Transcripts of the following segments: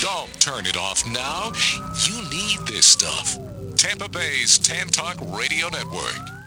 Don't turn it off now. You need this stuff. Tampa Bay's Tan Talk Radio Network.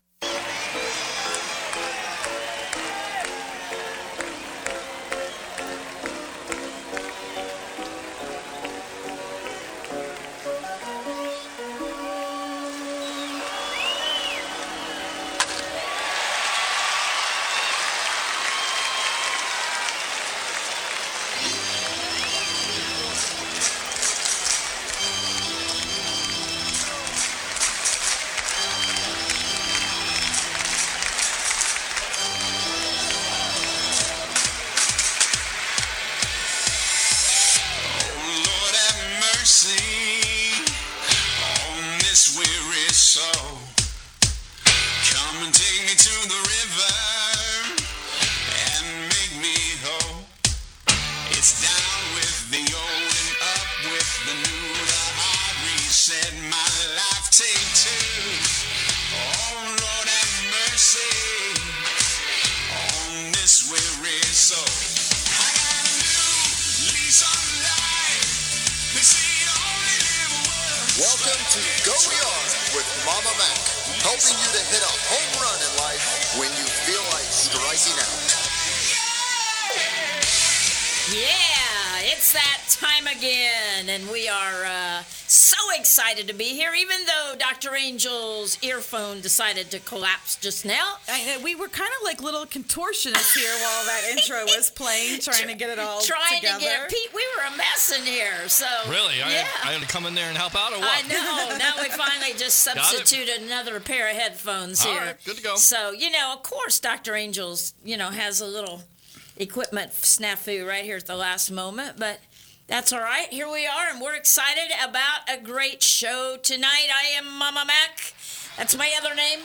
Angel's earphone decided to collapse just now. I, uh, we were kind of like little contortionists here while that intro was playing, trying to get it all Trying together. to get Pete, we were a mess in here. So Really? I, yeah. had, I had to come in there and help out or what? I know. Now we finally just Got substituted another pair of headphones All here. right, good to go. So you know, of course, Dr. Angels, you know, has a little equipment snafu right here at the last moment, but that's all right. Here we are, and we're excited about a great show tonight. I am Mama Mac. That's my other name.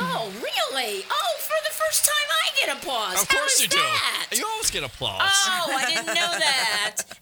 Oh, really? Oh, for the first time, I get applause. Of How course is you do. You always get applause. Oh, I didn't know that.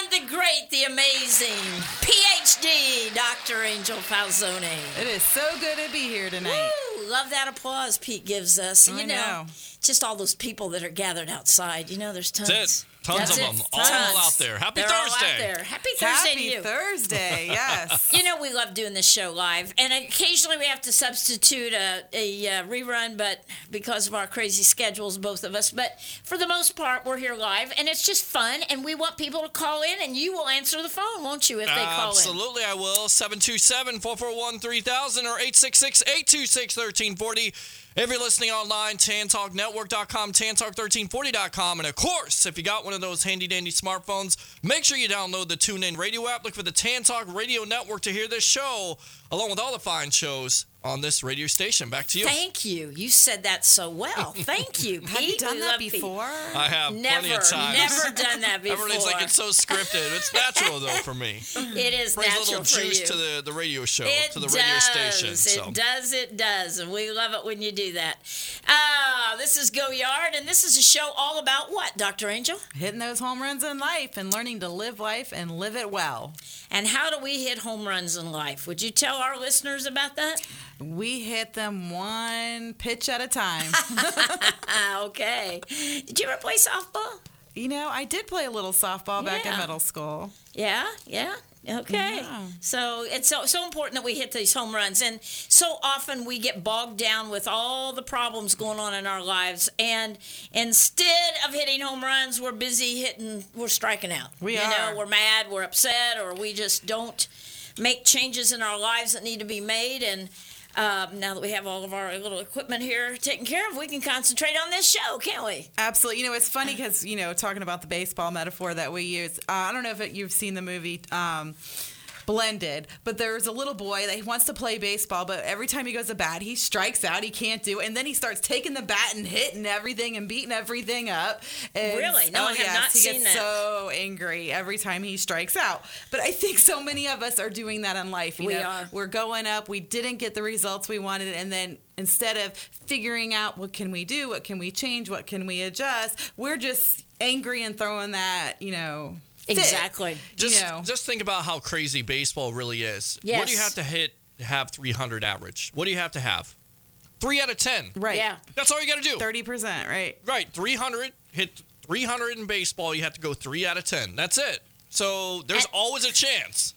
And the great, the amazing PhD, Dr. Angel Falzone. It is so good to be here tonight. Woo, love that applause Pete gives us. And I you know, know. just all those people that are gathered outside. You know, there's tons. That's it. Tons That's of it. them. All out there. Happy They're all Thursday. out there. Happy Thursday Happy to you. Thursday, yes. You know, we love doing this show live, and occasionally we have to substitute a, a, uh rerun, but because of our crazy schedules, both of us. But for the most part, we're here live, and it's just fun, and we want people to call in, and you will answer the phone, won't you, if they call in? Absolutely, I will. 727 441 3000 or 866 826 1340. If you're listening online, tantalknetwork.com, tantalk1340.com. And of course, if you got one of those handy dandy smartphones, make sure you download the TuneIn radio app. Look for the Tan Talk Radio Network to hear this show, along with all the fine shows on this radio station. Back to you. Thank you. You said that so well. Thank you, Pete. Have you done We that love Pete. before? I have Never, plenty of times. never done that before. Everybody's like, it's so scripted. It's natural, though, for me. it is Brings a little juice you. to the, the radio show, It to the radio station. So. It does. It does, and we love it when you do that. Ah, this is Go Yard, and this is a show all about what, Doctor Angel? Hitting those home runs in life and learning to live life and live it well. And how do we hit home runs in life? Would you tell our listeners about that? We hit them one pitch at a time. Okay. Did you ever play softball? you know, I did play a little softball back in middle school. Yeah, yeah. Okay. Yeah. So it's so, so important that we hit these home runs. And so often we get bogged down with all the problems going on in our lives. And instead of hitting home runs, we're busy hitting, we're striking out. We you are. know, we're mad, we're upset, or we just don't make changes in our lives that need to be made. And um, now that we have all of our little equipment here taken care of, we can concentrate on this show, can't we? Absolutely. You know, it's funny because, you know, talking about the baseball metaphor that we use, uh, I don't know if it, you've seen the movie. Um, Blended, but there's a little boy that he wants to play baseball, but every time he goes to bat, he strikes out. He can't do it, and then he starts taking the bat and hitting everything and beating everything up. And, Really? No, oh, I have yes, not he seen gets that. so angry every time he strikes out. But I think so many of us are doing that in life. You We know, are. we're going up. We didn't get the results we wanted, and then instead of figuring out what can we do, what can we change, what can we adjust, we're just angry and throwing that, you know. Fit. Exactly. Just, you know. just think about how crazy baseball really is. What do you have to hit to have 300 average? What do you have to have? Three out of 10. right. Yeah. That's all you got to do. Thirty percent, right? Right. 300, hit 300 in baseball, you have to go three out of 10. That's it. So there's And- always a chance.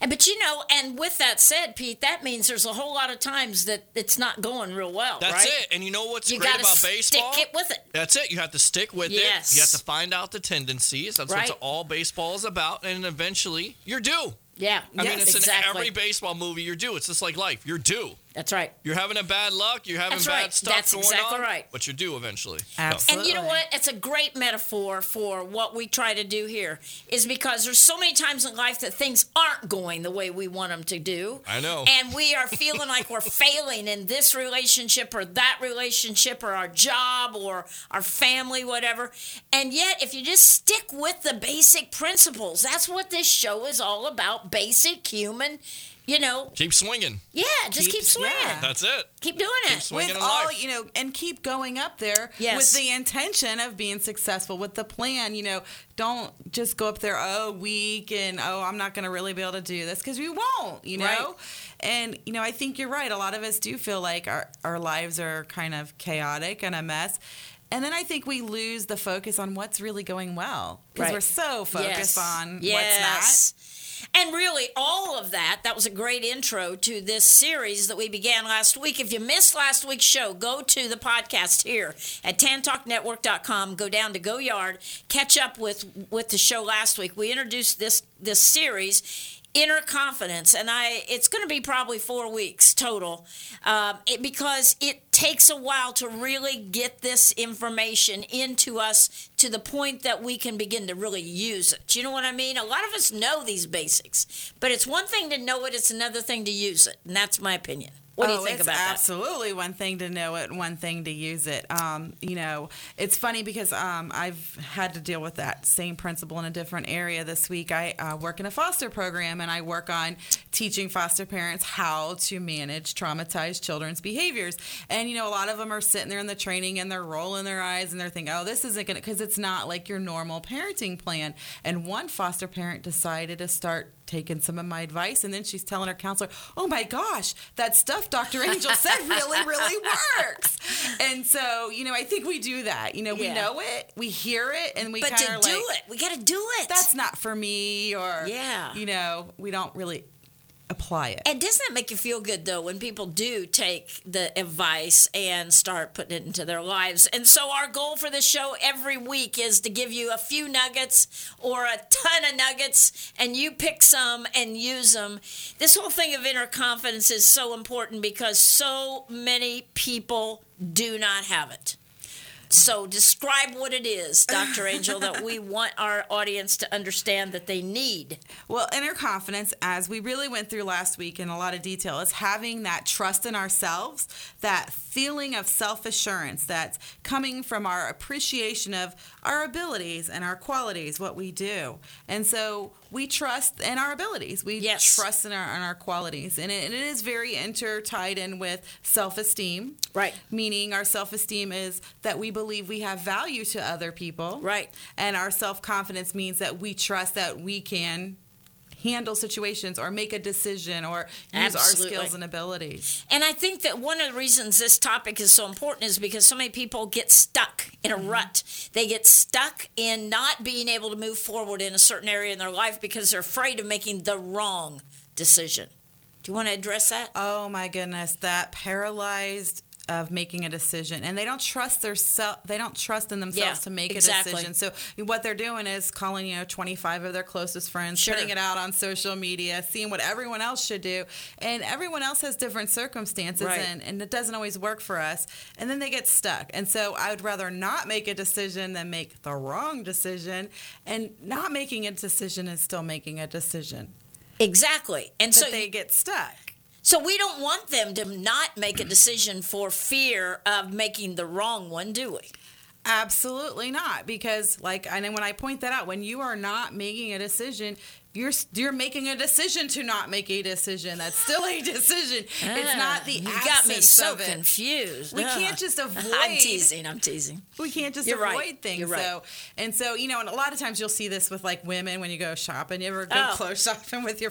And but you know, and with that said, Pete, that means there's a whole lot of times that it's not going real well. That's right? it. And you know what's You great about stick it with it. That's it. You have to stick with Yes. it. You have to find out the tendencies. That's Right. what all baseball is about. And eventually, you're due. Yeah, I mean, it's exactly. in every baseball movie. You're due. It's just like life. You're due. That's right. You're having a bad luck. You're having That's bad right. stuff That's going exactly on. right. But you do eventually. Absolutely. And you know what? It's a great metaphor for what we try to do here, is because there's so many times in life that things aren't going the way we want them to do. I know. And we are feeling like we're failing in this relationship or that relationship or our job or our family, whatever. And yet, if you just stick with the basic principles, that's what this show is all about basic human, you know, Keep swinging. yeah, just keep, Keep- swinging. yeah. That's it. Keep doing it. swinging. with in all life. you know and keep going up there Yes. with the intention of being successful with the plan you know don't just go up there oh weak and oh i'm not going to really be able to do this because we won't you know Right. and you know i think you're right a lot of us do feel like our, our lives are kind of chaotic and a mess and then I think we lose the focus on what's really going well because Right. we're so focused on what's yes. And really, all of that, that was a great intro to this series that we began last week. If you missed last week's show, go to the podcast here at tantalknetwork.com, go down to Go Yard, catch up with, with the show last week. We introduced this, this series. Inner confidence, and I. It's going to be probably four weeks total, um, it, because it takes a while to really get this information into us to the point that we can begin to really use it. You know what I mean? A lot of us know these basics, but it's one thing to know it, it's another thing to use it. And that's my opinion. What do oh, you think it's about that? absolutely one thing to know it, one thing to use it. Um, you know, it's funny because um, I've had to deal with that same principle in a different area this week. I uh, work in a foster program and I work on teaching foster parents how to manage traumatized children's behaviors. And, you know, a lot of them are sitting there in the training and they're rolling their eyes and they're thinking, oh, this isn't going to, because it's not like your normal parenting plan. And one foster parent decided to start taking some of my advice and then she's telling her counselor oh my gosh that stuff dr angel said really really works and so you know i think we do that you know we Yeah. know it we hear it and we but to do like it, we got to do it. that's not for me or Yeah. you know we don't really apply it And doesn't that make you feel good though when people do take the advice and start putting it into their lives? And so our goal for this show every week is to give you a few nuggets or a ton of nuggets and you pick some and use them. This whole thing of inner confidence is so important because so many people do not have it. So describe what it is, Dr. Angel, that we want our audience to understand that they need. Well, inner confidence, as we really went through last week in a lot of detail, is having that trust in ourselves, that feeling of self assurance that's coming from our appreciation of our abilities and our qualities, what we do. And so we trust in our abilities. We Yes. trust in our, in our qualities. And it, and it is very intertied in with self esteem. Right. Meaning our self esteem is that we believe we have value to other people. Right. And our self confidence means that we trust that we can handle situations or make a decision or use Absolutely. our skills and abilities. And I think that one of the reasons this topic is so important is because so many people get stuck in a mm-hmm. rut. They get stuck in not being able to move forward in a certain area in their life because they're afraid of making the wrong decision. Do you want to address that? Oh my goodness, that paralyzed of making a decision and they don't trust their self they don't trust in themselves Yeah, to make exactly. a decision so what they're doing is calling you know 25 of their closest friends Sure. putting it out on social media seeing what everyone else should do and everyone else has different circumstances Right. and, and it doesn't always work for us and then they get stuck and so i would rather not make a decision than make the wrong decision and not making a decision is still making a decision Exactly. And but so they get stuck so we don't want them to not make a decision for fear of making the wrong one, do we? Absolutely not. Because, like, and then when I point that out, when you are not making a decision, you're you're making a decision to not make a decision. That's still a decision. it's ah, not the you absence got me so confused. We Ugh. can't just avoid. I'm teasing. I'm teasing. we can't just You're avoid right. things. You're right. So and so, you know, and a lot of times you'll see this with like women when you go shopping. You ever go Oh. clothes shopping with your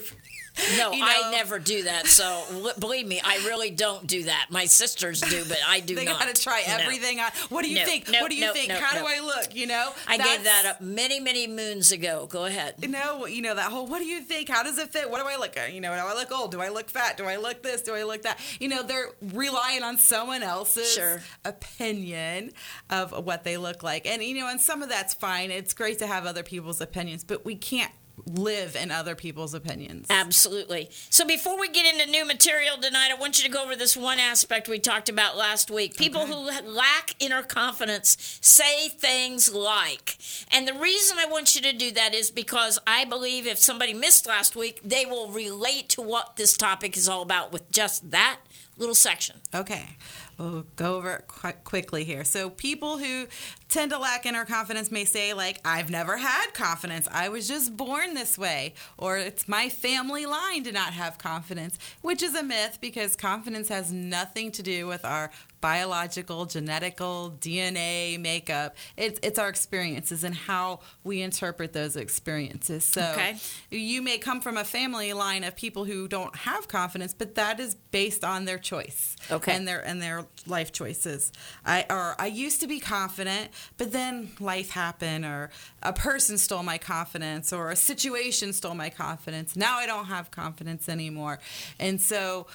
No, you I never do that. So believe me, I really don't do that. My sisters do, but I do They not. They got to try No. everything on. What do you No, think? no, what do you no, think? no, How no. do I look? You know, I gave that up many, many moons ago. Go ahead. No, you know that whole. What do you think? How does it fit? What do I look? Uh, you know, do I look old? Do I look fat? Do I look this? Do I look that? You know, they're relying on someone else's Sure. opinion of what they look like, and you know, and some of that's fine. It's great to have other people's opinions, but we can't live in other people's opinions. Absolutely. So before we get into new material tonight, I want you to go over this one aspect we talked about last week. People who lack inner confidence say things like, and the reason I want you to do that is because I believe if somebody missed last week, they will relate to what this topic is all about with just that little section. Okay. We'll go over it quite quickly here. So, people who tend to lack inner confidence may say, like, I've never had confidence. I was just born this way. Or it's my family line to not have confidence, which is a myth because confidence has nothing to do with our biological, genetical, DNA makeup. It's, it's our experiences and how we interpret those experiences. So, Okay. you may come from a family line of people who don't have confidence, but that is based on their choice Okay. and their and their life choices. I or I used to be confident, but then life happened, or a person stole my confidence, or a situation stole my confidence. Now I don't have confidence anymore, and so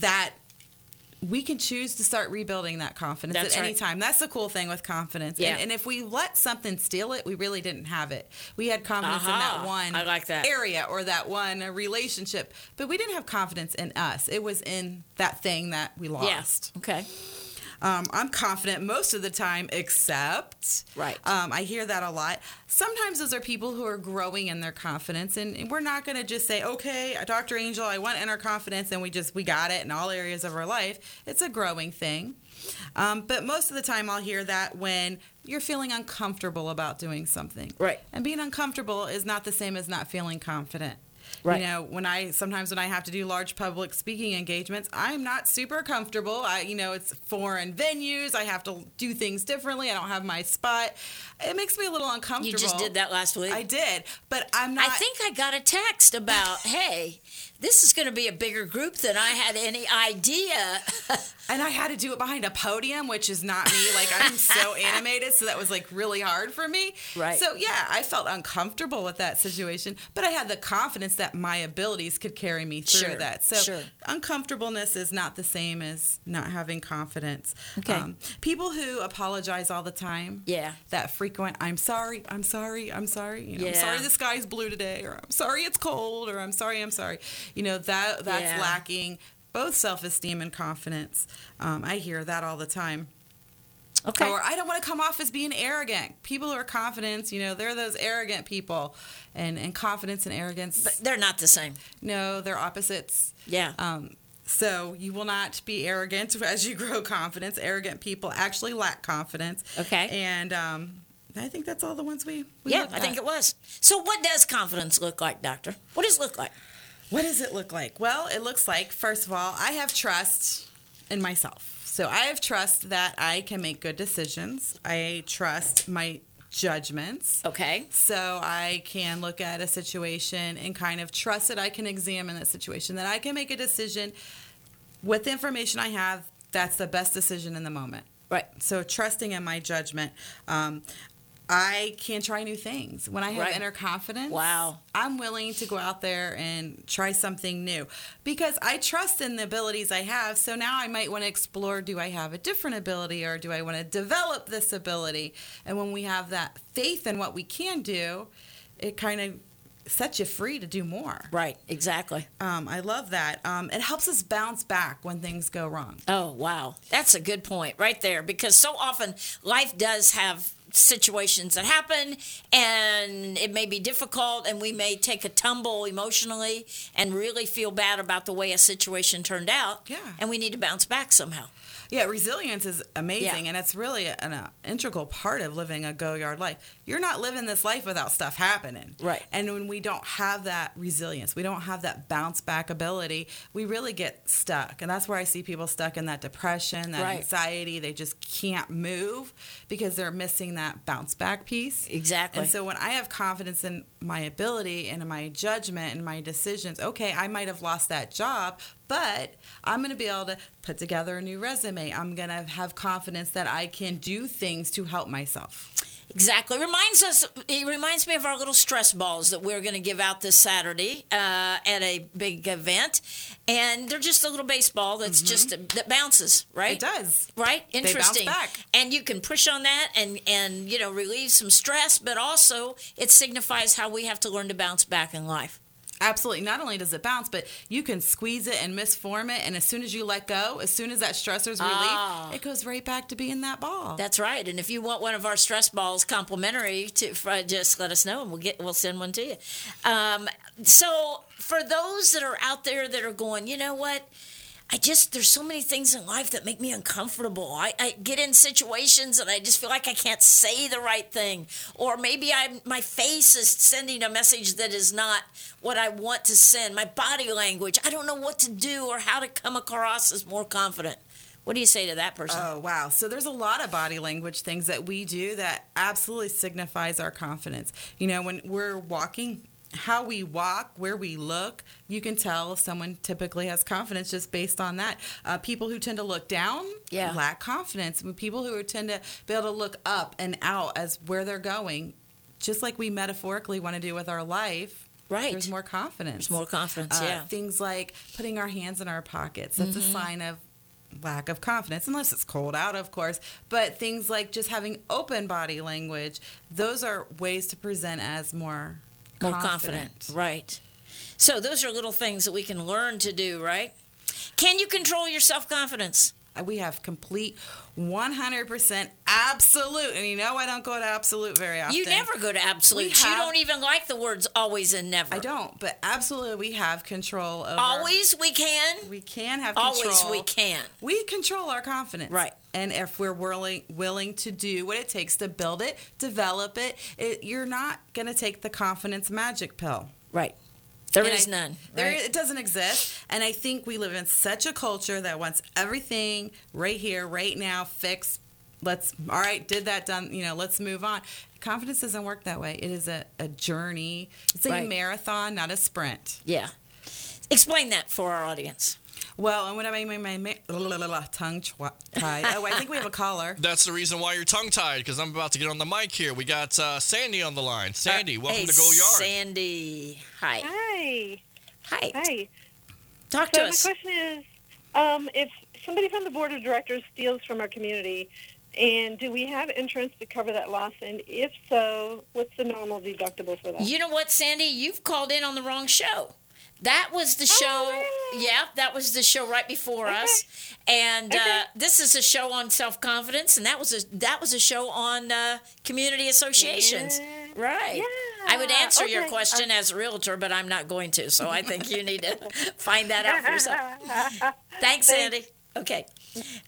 that. We can choose to start rebuilding that confidence That's at any time. That's the cool thing with confidence. Yeah. And, and if we let something steal it, we really didn't have it. We had confidence in that one I like that. area or that one relationship, but we didn't have confidence in us. It was in that thing that we lost. Yes. Okay. Um, I'm confident most of the time, except Right. Um, I hear that a lot. Sometimes those are people who are growing in their confidence, and, we're not going to just say, "Okay, Dr. Angel, I want inner confidence," and we just we got it in all areas of our life. It's a growing thing. Um, but most of the time, I'll hear that when you're feeling uncomfortable about doing something. Right. And being uncomfortable is not the same as not feeling confident. Right. You know, when I sometimes when I have to do large public speaking engagements, I'm not super comfortable. I, you know, it's foreign venues. I have to do things differently. I don't have my spot. It makes me a little uncomfortable. You just did that last week. I did, but I'm not. I think I got a text about, hey, this is going to be a bigger group than I had any idea. and I had to do it behind a podium, which is not me. Like I'm so animated, so that was like really hard for me. Right. So yeah, I felt uncomfortable with that situation, but I had the confidence that my abilities could carry me through Sure, that. So sure. uncomfortableness is not the same as not having confidence. Um, Okay. people who apologize all the time. Yeah. That frequent, I'm sorry, I'm sorry, I'm sorry. You know, I'm Yeah. sorry the sky's blue today, or I'm sorry it's cold, or I'm sorry, I'm sorry. You know that that's Yeah. lacking both self-esteem and confidence. Um, I hear that all the time. Okay. Or I don't want to come off as being arrogant. People who are confident, you know, they're those arrogant people, and and confidence and arrogance. but they're not the same. no, they're opposites. Yeah. Um, so you will not be arrogant as you grow confidence. Arrogant people actually lack confidence. Okay. And um, I think that's all the ones we. we yeah, I think it was. So, what does confidence look like, Doctor? What does it look like? What does it look like? Well, it looks like, first of all, I have trust in myself. So I have trust that I can make good decisions. I trust my judgments. Okay. So I can look at a situation and kind of trust that I can examine that situation, that I can make a decision with the information I have. That's the best decision in the moment. Right. So trusting in my judgment. Um, I can try new things. When I have Right. inner confidence, Wow. I'm willing to go out there and try something new because I trust in the abilities I have. So now I might want to explore do I have a different ability or do I want to develop this ability? And when we have that faith in what we can do, it kind of sets you free to do more. Right. Exactly. Um, I love that. Um, it helps us bounce back when things go wrong. Oh, wow. That's a good point right there because so often life does have situations that happen and it may be difficult and we may take a tumble emotionally and really feel bad about the way a situation turned out Yeah. and we need to bounce back somehow Yeah, resilience is amazing, Yeah. and it's really an uh, integral part of living a go yard life. You're not living this life without stuff happening. Right. And when we don't have that resilience, we don't have that bounce back ability, we really get stuck. And that's where I see people stuck in that depression, that Right. anxiety. They just can't move because they're missing that bounce back piece. exactly And so when I have confidence in my ability and in my judgment and my decisions, okay, I might have lost that job, but I'm going to be able to put together a new resume. I'm going to have confidence that I can do things to help myself. Exactly. Reminds us. It reminds me of our little stress balls that we're going to give out this Saturday uh, at a big event, and they're just a little baseball that's just that bounces, right? Mm-hmm. It does. Right. Interesting. They bounce back. And you can push on that and and you know relieve some stress, but also it signifies how we have to learn to bounce back in life. Absolutely. Not only does it bounce, but you can squeeze it and misform it. And as soon as you let go, as soon as that stressor's relieved, Ah. it goes right back to being that ball. That's right. And if you want one of our stress balls complimentary, to uh, just let us know and we'll get we'll send one to you. Um, so for those that are out there that are going, you know what? I just there's so many things in life that make me uncomfortable. I, I get in situations and I just feel like I can't say the right thing, or maybe I my face is sending a message that is not what I want to send. My body language, I don't know what to do or how to come across as more confident. What do you say to that person? Oh wow! So there's a lot of body language things that we do that absolutely signifies our confidence. You know, when we're walking, how we walk, where we look, you can tell if someone typically has confidence just based on that. Uh, people who tend to look down Yeah. lack confidence. People who tend to be able to look up and out as where they're going, just like we metaphorically want to do with our life. Right. There's more confidence. There's more confidence, Uh, yeah. Things like putting our hands in our pockets. That's Mm-hmm. a sign of lack of confidence, unless it's cold out, of course. But things like just having open body language, those are ways to present as more more confident. Right. So those are little things that we can learn to do, right? Can you control your self confidence? Uh, We have complete 100% absolute. And you know, I don't go to absolute very often. You never go to absolute. We You don't even like the words always and never. I don't, but absolutely we have control over. Always we can. We can have control. Always we can. We control our confidence. Right. And if we're willing willing to do what it takes to build it, develop it, it you're not going to take the confidence magic pill. Right. There And is I- none. There, it doesn't exist. And I think we live in such a culture that wants everything right here, right now, fixed. Let's all right, did that done, you know, let's move on. Confidence doesn't work that way. It is a, a journey. It's a Right. marathon, not a sprint. yeah. Explain that for our audience. Well, and when I make my, my, my tongue twi- tied. Oh, I think we have a caller. That's the reason why you're tongue tied because I'm about to get on the mic here. We got uh, Sandy on the line. Sandy, welcome hey, to Go Yard. Sandy. Hi. Hi. Hi. Hi. Talk So to my us. question is, um, if somebody from the board of directors steals from our community, and do we have insurance to cover that loss? And if so, what's the normal deductible for that? You know what, Sandy? You've called in on the wrong show. That was the show. really? Yeah, that was the show right before Okay. us. And uh, this is a show on self confidence, and that was a that was a show on uh, community associations. Yeah. Right. Yeah. I would answer your Okay. question as a realtor, but I'm not going to. So I think you need to find that out for yourself. Thanks, Sandy. Okay.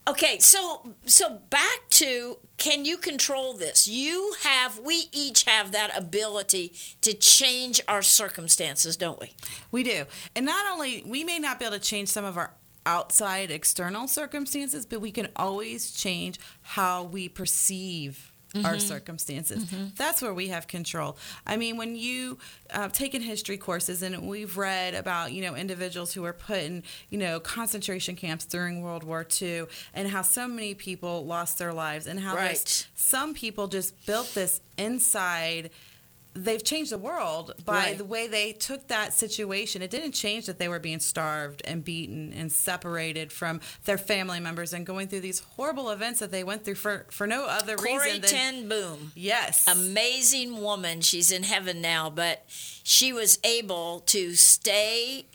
Okay, so so back to can you control this? You have we each have that ability to change our circumstances, don't we? We do. And not only, we may not be able to change some of our outside external circumstances, but we can always change how we perceive our circumstances. That's where we have control. I mean, when you uh, taken history courses and we've read about, you know, individuals who were put in, you know, concentration camps during World War II and how so many people lost their lives and how Right. some people just built this inside they've changed the world by Right. the way they took that situation. It didn't change that they were being starved and beaten and separated from their family members and going through these horrible events that they went through for, for no other Corrie reason than Ten Boom. yes, amazing woman. She's in heaven now, but she was able to stay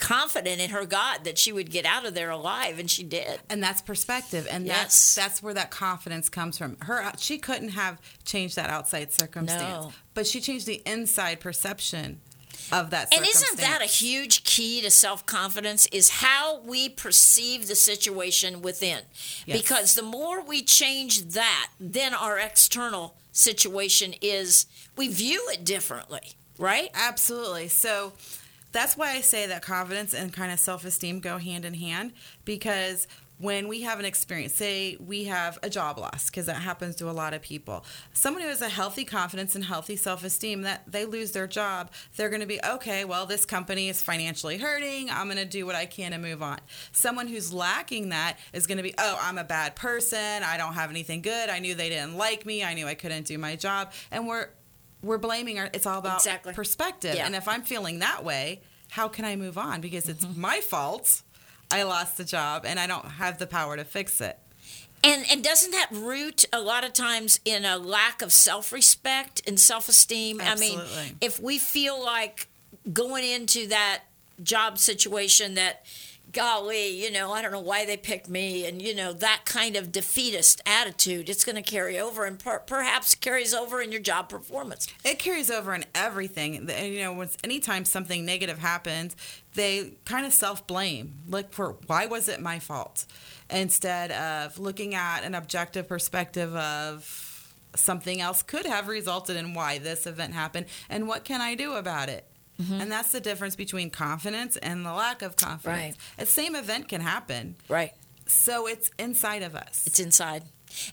confident in her God that she would get out of there alive, and she did. and that's perspective and Yes. that's that's where that confidence comes from her she couldn't have changed that outside circumstance No. but she changed the inside perception of that And isn't that a huge key to self confidence? Is how we perceive the situation within. Yes. Because the more we change that, then our external situation is, we view it differently, right? Absolutely. So that's why I say that confidence and kind of self esteem go hand in hand because when we have an experience, say we have a job loss, because that happens to a lot of people. Someone who has a healthy confidence and healthy self esteem, that they lose their job, they're going to be, okay, well, this company is financially hurting. I'm going to do what I can to move on. Someone who's lacking that is going to be, oh, I'm a bad person. I don't have anything good. I knew they didn't like me. I knew I couldn't do my job. And we're, we're blaming our, it's all about Exactly. perspective. Yeah. And if I'm feeling that way, how can I move on? Because it's mm-hmm. my fault. I lost the job and I don't have the power to fix it. And and doesn't that root a lot of times in a lack of self respect and self esteem? I mean, if we feel like going into that job situation that golly, you know, I don't know why they picked me and you know that kind of defeatist attitude, it's going to carry over and per- perhaps carries over in your job performance. It carries over in everything. You know, anytime something negative happens, they kind of self blame. Look for why was it my fault? Instead of looking at an objective perspective of something else could have resulted in why this event happened and what can I do about it? Mm-hmm. And that's the difference between confidence and the lack of confidence. Right. The same event can happen. Right. So it's inside of us. It's inside.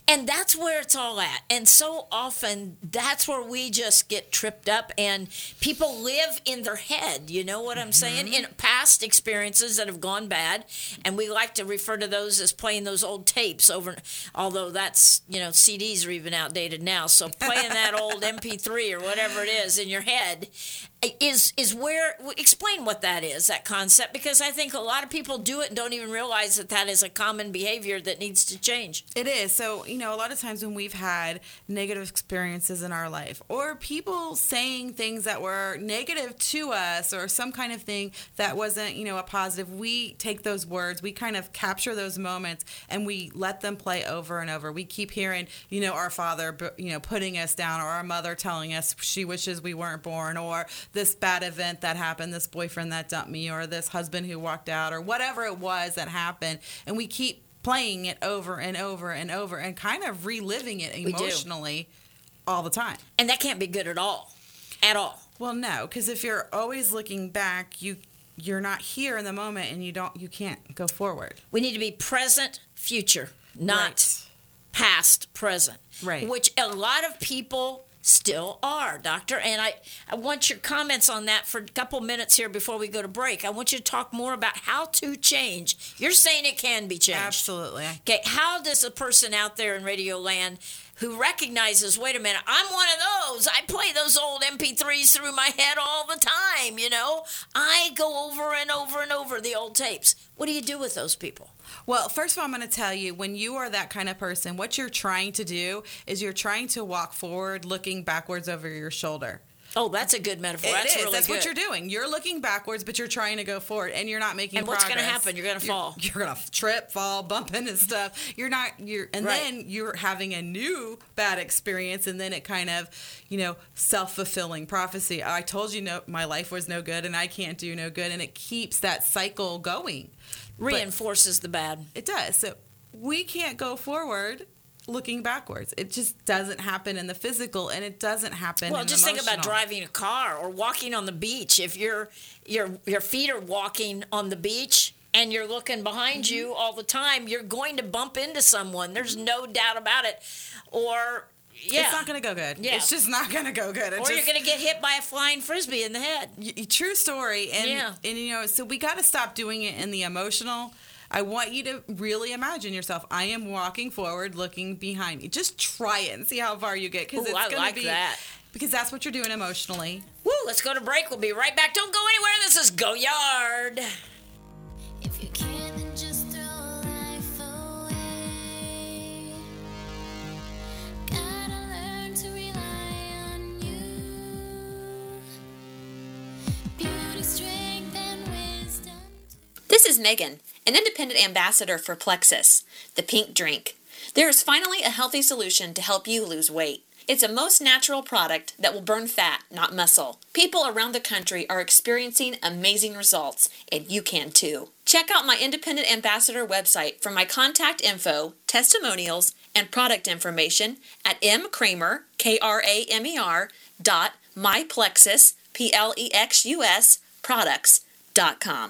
And that's where it's all at. And so often that's where we just get tripped up and people live in their head. You know what I'm mm-hmm. saying? In past experiences that have gone bad. And we like to refer to those as playing those old tapes over, although that's, you know, CDs are even outdated now. So playing that old MP3 or whatever it is in your head is is where explain what that is that concept because I think a lot of people do it and don't even realize that that is a common behavior that needs to change. It is. So, you know, a lot of times when we've had negative experiences in our life or people saying things that were negative to us or some kind of thing that wasn't, you know, a positive, we take those words, we kind of capture those moments and we let them play over and over. We keep hearing, you know, our father, you know, putting us down or our mother telling us she wishes we weren't born or this bad event that happened, this boyfriend that dumped me or this husband who walked out or whatever it was that happened. And we keep playing it over and over and over and kind of reliving it emotionally all the time. And that can't be good at all. At all. Well, no, because if you're always looking back, you you're not here in the moment and you don't you can't go forward. We need to be present, future, not Right. past, present. Right. Which a lot of people still are, Doctor. And I, I want your comments on that for a couple minutes here before we go to break. I want you to talk more about how to change. You're saying it can be changed. Absolutely. Okay, how does a person out there in Radio Land who recognizes, wait a minute, I'm one of those. I play those old MP3s through my head all the time, you know? I go over and over and over the old tapes. What do you do with those people? Well, first of all, I'm going to tell you when you are that kind of person, what you're trying to do is you're trying to walk forward looking backwards over your shoulder. Oh, that's a good metaphor. It that's is. really That's what you're doing. You're looking backwards, but you're trying to go forward, and you're not making. And what's going to happen? You're gonna fall. You're going to trip, fall, bump into stuff. You're not. You're, and Right. then you're having a new bad experience, and then it kind of, you know, self fulfilling prophecy. I told you no, my life was no good, and I can't do no good, and it keeps that cycle going. Reinforces the bad. It does. So we can't go forward looking backwards. It just doesn't happen in the physical, and it doesn't happen. Well, just think about driving a car or walking on the beach. If your your your feet are walking on the beach and you're looking behind Mm-hmm. you all the time, you're going to bump into someone. There's no doubt about it. Or yeah, It's not going to go good. Yeah. It's just not going to go good. It or just, you're going to get hit by a flying frisbee in the head. Y- true story and Yeah. and you know so we got to stop doing it in the emotional i want you to really imagine yourself i am walking forward looking behind me just try it and see how far you get because it's I going like to be that. because that's what you're doing emotionally. Woo, let's go to break. We'll be right back. Don't go anywhere. This is Go Yard. This is Megan, an independent ambassador for Plexus, the pink drink. There is finally a healthy solution to help you lose weight. It's a most natural product that will burn fat, not muscle. People around the country are experiencing amazing results, and you can too. Check out my independent ambassador website for my contact info, testimonials, and product information at mkramer, K-R-A-M-E-R, dot myplexus, P-L-E-X-U-S, products, com.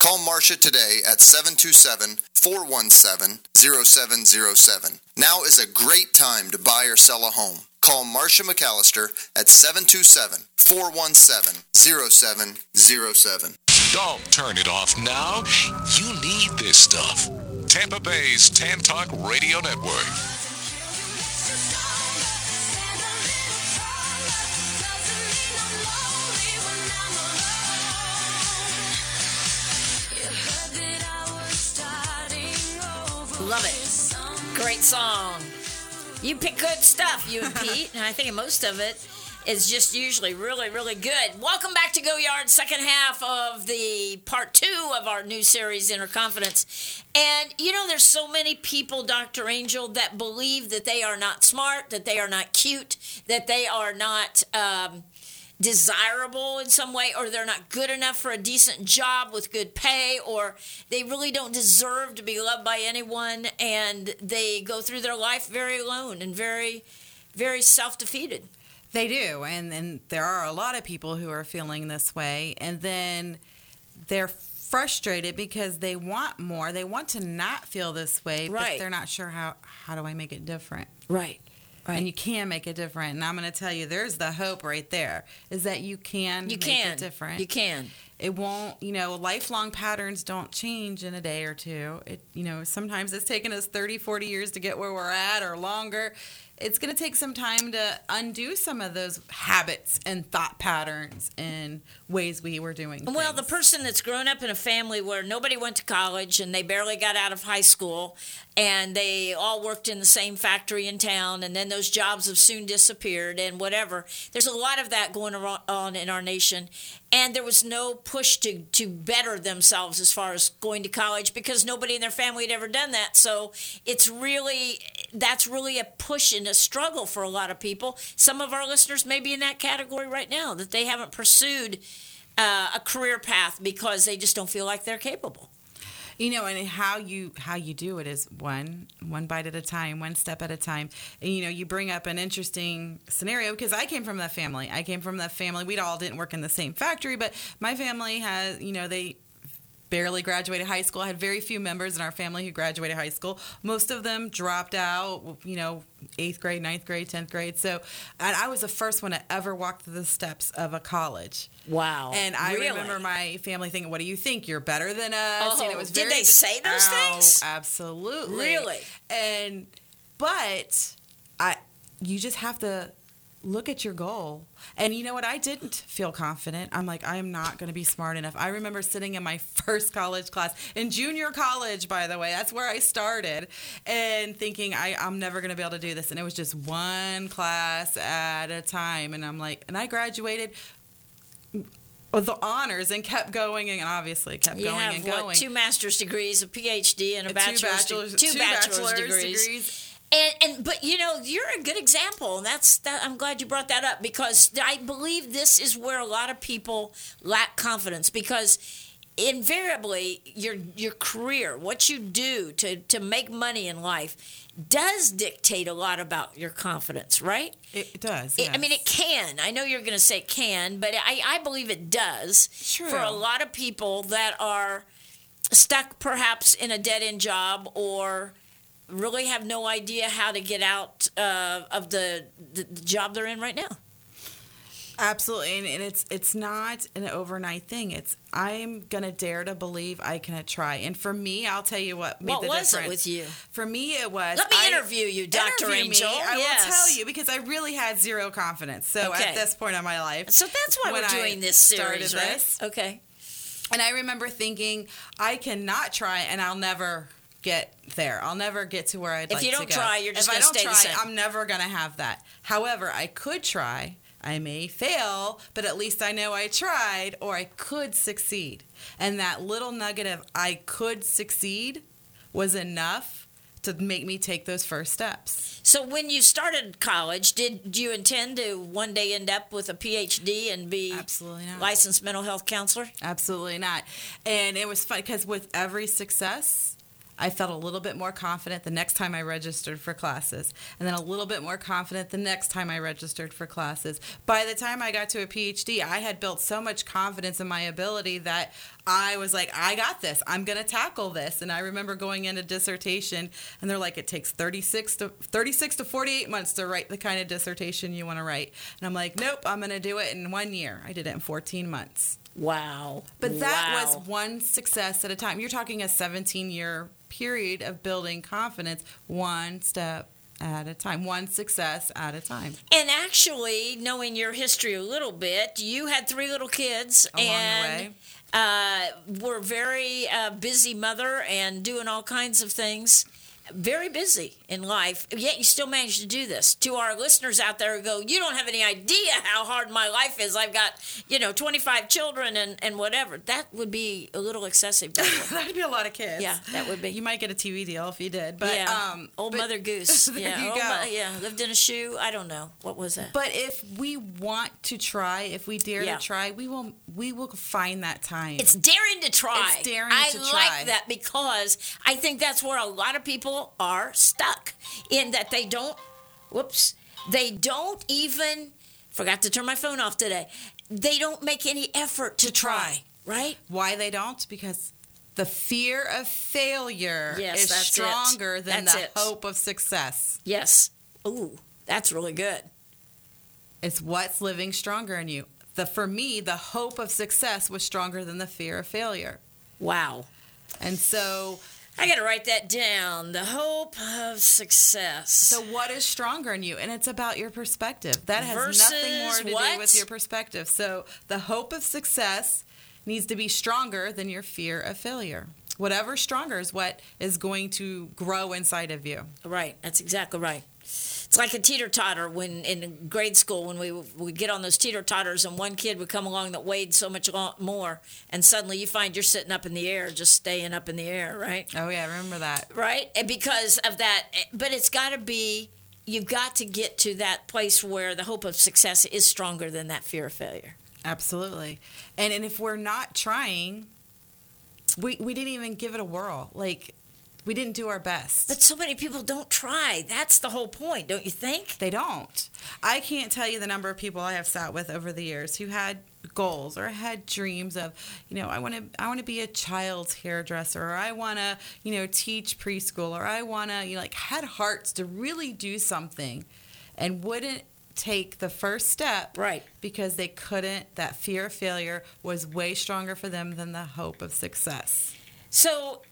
Call Marcia today at 727 417 0707. Now is a great time to buy or sell a home. Call Marcia McAllister at 727 417 0707. Don't turn it off now. You need this stuff. Tampa Bay's Tan Talk Radio Network. Great song. You pick good stuff, you and Pete, and I think most of it is just usually really, really good. Welcome back to Go Yard, second half of the part two of our new series, Inner Confidence. And you know, there's so many people, Dr. Angel, that believe that they are not smart, that they are not cute, that they are not. Um, desirable in some way or they're not good enough for a decent job with good pay or they really don't deserve to be loved by anyone and they go through their life very alone and very very self-defeated They do, and and there are a lot of people who are feeling this way, and then they're frustrated because they want more. They want to not feel this way, but they're not sure how how do I make it different. right And you can make it different. And I'm going to tell you, there's the hope right there, is that you can you make can. it different. you can. It won't you know lifelong patterns don't change in a day or two. It you know sometimes it's taken us 30 40 years to get where we're at or longer it's going to take some time to undo some of those habits and thought patterns and ways we were doing Well, the person that's grown up in a family where nobody went to college and they barely got out of high school and they all worked in the same factory in town and then those jobs have soon disappeared and whatever. There's a lot of that going on in our nation. And there was no push to, to better themselves as far as going to college because nobody in their family had ever done that. So it's really, that's really a push and a struggle for a lot of people. Some of our listeners may be in that category right now that they haven't pursued uh, a career path because they just don't feel like they're capable. you know and how you how you do it is one one bite at a time one step at a time and you know you bring up an interesting scenario because i came from that family i came from that family we all didn't work in the same factory but my family has you know they barely graduated high school. I had very few members in our family who graduated high school. Most of them dropped out, you know, eighth grade, ninth grade, tenth grade. So, and I was the first one to ever walk through the steps of a college. Wow. And I Really? remember my family thinking, "What do you think? You're better than us." Oh, and it was did very- they say those Oh, things? Absolutely. Really? And but I, you just have to look at your goal. And you know what? I didn't feel confident. I'm like, I am not going to be smart enough. I remember sitting in my first college class, in junior college, by the way. That's where I started, and thinking, I, I'm never going to be able to do this. And it was just one class at a time. And I'm like, and I graduated with the honors and kept going and obviously kept you going have and what, going. two master's degrees, a PhD, and a Two bachelor's, de- bachelor's- two two bachelor's, bachelor's degrees. degrees. And, and but you know you're a good example, and that's that. I'm glad you brought that up because I believe this is where a lot of people lack confidence because invariably your your career, what you do to to make money in life, does dictate a lot about your confidence, right? It does. It- I mean, it can. I know you're going to say it can, but I, I believe it does for a lot of people that are stuck perhaps in a dead end job or really have no idea how to get out uh, of the, the the job they're in right now. Absolutely, and, and it's it's not an overnight thing. It's I'm gonna dare to believe I can try. And for me, I'll tell you what made What the was it difference. with you? For me, it was. Let me I- interview you, Dr. Angel. Me. I Yes. will tell you because I really had zero confidence. So Okay. at this point in my life, So that's why we're I doing this series, right? this, Okay. and I remember thinking, I cannot try, and I'll never get there. I'll never get to where I'd If like you to don't go. try, you're just if I don't try. I'm never gonna have that. However, I could try. I may fail, but at least I know I tried, or I could succeed. And that little nugget of I could succeed was enough to make me take those first steps. So when you started college, did you intend to one day end up with a PhD and be Absolutely not. licensed mental health counselor? Absolutely not. And it was fun because with every success, I felt a little bit more confident the next time I registered for classes, and then a little bit more confident the next time I registered for classes. By the time I got to a PhD, I had built so much confidence in my ability that I was like, I got this. I'm going to tackle this. And I remember going into dissertation, and they're like, it takes 36 to 36 to 48 months to write the kind of dissertation you want to write. And I'm like, nope, I'm going to do it in one year. I did it in 14 months. Wow. But that Wow. was one success at a time. You're talking a 17 year period of building confidence, one step at a time, one success at a time. And actually, knowing your history a little bit, you had three little kids Along the and way. uh, were very uh, busy mother and doing all kinds of things. Very busy in life, yet you still manage to do this. To our listeners out there who go, you don't have any idea how hard my life is. I've got, you know, 25 children and, and whatever. That would be a little excessive. by the way. That'd be a lot of kids. Yeah, that would be. You might get a TV deal if you did. But yeah, um old but- Mother Goose. There yeah, you go. mo- yeah, lived in a shoe. I don't know what was that. But if we want to try, if we dare Yeah. to try, we will we will find that time. It's daring to try. It's daring I to like try. that because I think that's where a lot of people are stuck in that they don't. Whoops, they don't even. Forgot to turn my phone off today. They don't make any effort to, try, Right? Why they don't? Because the fear of failure Yes, is that's it. stronger than That's the it. hope of success. Yes. Ooh, that's really good. It's what's living stronger in you. The for me, the hope of success was stronger than the fear of failure. Wow. And so I got to write that down. The hope of success. so what is stronger in you? And it's about your perspective. That has nothing more to what? do with your perspective. So the hope of success needs to be stronger than your fear of failure. Whatever stronger is what is going to grow inside of you. Right. That's exactly right. It's like a teeter totter when in grade school when we would get on those teeter totters and one kid would come along that weighed so much more and suddenly you find you're sitting up in the air just staying up in the air right Oh yeah, remember that. right and because of that eh, but it's got to be you've got to get to that place where the hope of success is stronger than that fear of failure Absolutely. And and if we're not trying, we we didn't even give it a whirl. Like we didn't do our best. but so many people don't try that's the whole point don't you think They don't. I can't tell you the number of people I have sat with over the years who had goals or had dreams of, you know, I want to I want to be a child's hairdresser or I want to, you know, teach preschool or I want to, you know, like had hearts to really do something and wouldn't take the first step right because they couldn't that fear of failure was way stronger for them than the hope of success. So,